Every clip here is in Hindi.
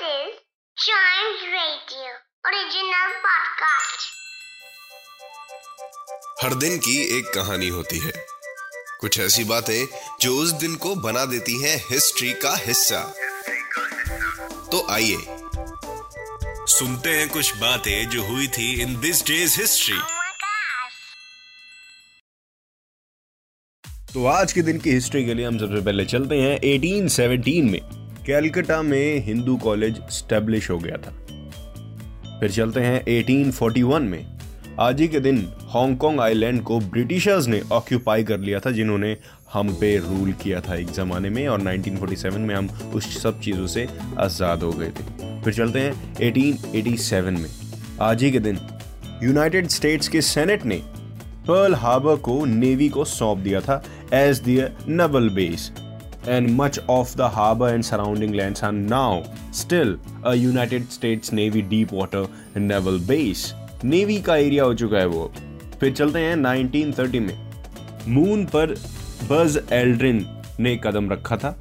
is Giant Radio original podcast. हर दिन की एक कहानी होती है कुछ ऐसी बातें जो उस दिन को बना देती हैं हिस्ट्री का हिस्सा तो आइए सुनते हैं कुछ बातें जो हुई थी इन दिस डेज़ हिस्ट्री. तो आज के दिन की हिस्ट्री के लिए हम सबसे पहले चलते हैं 1817 में कैलकाटा में हिंदू कॉलेज स्टैब्लिश हो गया था। फिर चलते हैं 1841 में। आज ही के दिन हांगकांग आइलैंड को ब्रिटिशर्स ने ऑक्यूपाई कर लिया था, जिन्होंने हम पे रूल किया था एक ज़माने में, और 1947 में हम उस सब चीज़ों से आज़ाद हो गए थे। फिर चलते हैं 1887 में। आज ही के दिन यूनाइटेड स्टेट्स के सेनेट ने पर्ल हार्बर को नेवी को सौंप दिया था as their naval base and much of the harbor and surrounding lands are now still a United States Navy deep water naval base. Navy का एरिया हो चुका है वो फिर चलते हैं 1930 में मून पर बज एल्ड्रिन ने कदम रखा था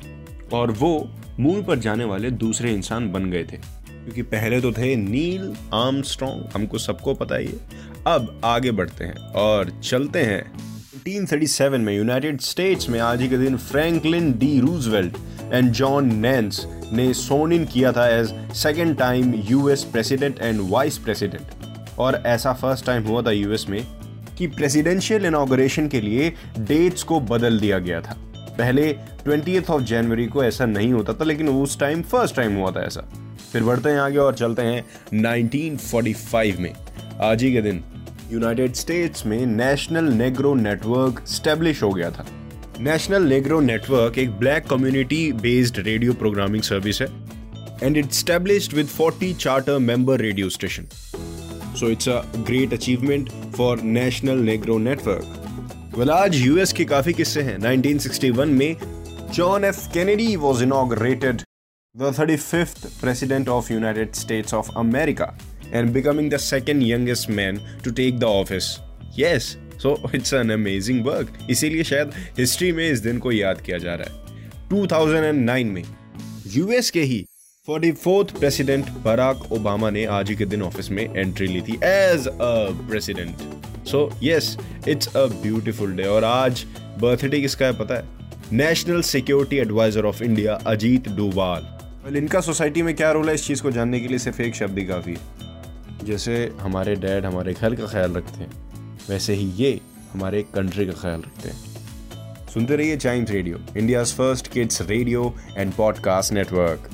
और वो मून पर जाने वाले दूसरे इंसान बन गए थे क्योंकि पहले तो थे नील आर्मस्ट्रॉन्ग हमको सबको पता ही है अब आगे बढ़ते हैं और चलते हैं 1937 में यूनाइटेड स्टेट्स में आज ही के दिन Franklin D Roosevelt and John Nance ने सोन इन किया था as second time US president and vice president और ऐसा फ़र्स्ट टाइम हुआ था यूएस में कि प्रेसिडेंशियल इनाग्रेशन के लिए डेट्स को बदल दिया गया था। पहले ट्वेंटी ऑफ़ जनवरी को ऐसा नहीं होता था, लेकिन उस टाइम फ़र्स्ट टाइम हुआ था ऐसा। फिर बढ़ते हैं आगे और चलते हैं 1945 में। आज ही के दिन यूनाइटेड स्टेट्स में नेशनल नेग्रो नेटवर्क स्टेब्लिश हो गया था। नेशनल नेग्रो नेटवर्क एक black community based radio programming service है and it established with 40 charter member radio station so it's a great achievement for national negro network well आज यूएस के काफ़ी किस्से हैं। 1961 में John F Kennedy was inaugurated the 35th president of United States of America. And becoming the second youngest man to take the office. Yes, so it's an amazing work. इसीलिए शायद हिस्ट्री में इस दिन को याद किया जा रहा है। 2009 में यूएस के ही 44th प्रेसिडेंट बराक ओबामा ने आज ही के दिन ऑफ़िस में एंट्री ली थी as a president so yes it's a beautiful day और आज बर्थडे किसका है पता है? National security advisor of India Ajit Doval. इनका सोसाइटी में क्या रोल है इस चीज़ को जानने के लिए सिर्फ़ एक शब्द ही काफ़ी है। जैसे हमारे डैड हमारे घर का ख्याल रखते हैं, वैसे ही ये हमारे कंट्री का ख्याल रखते हैं। सुनते रहिए Chimes radio India's first kids radio and podcast network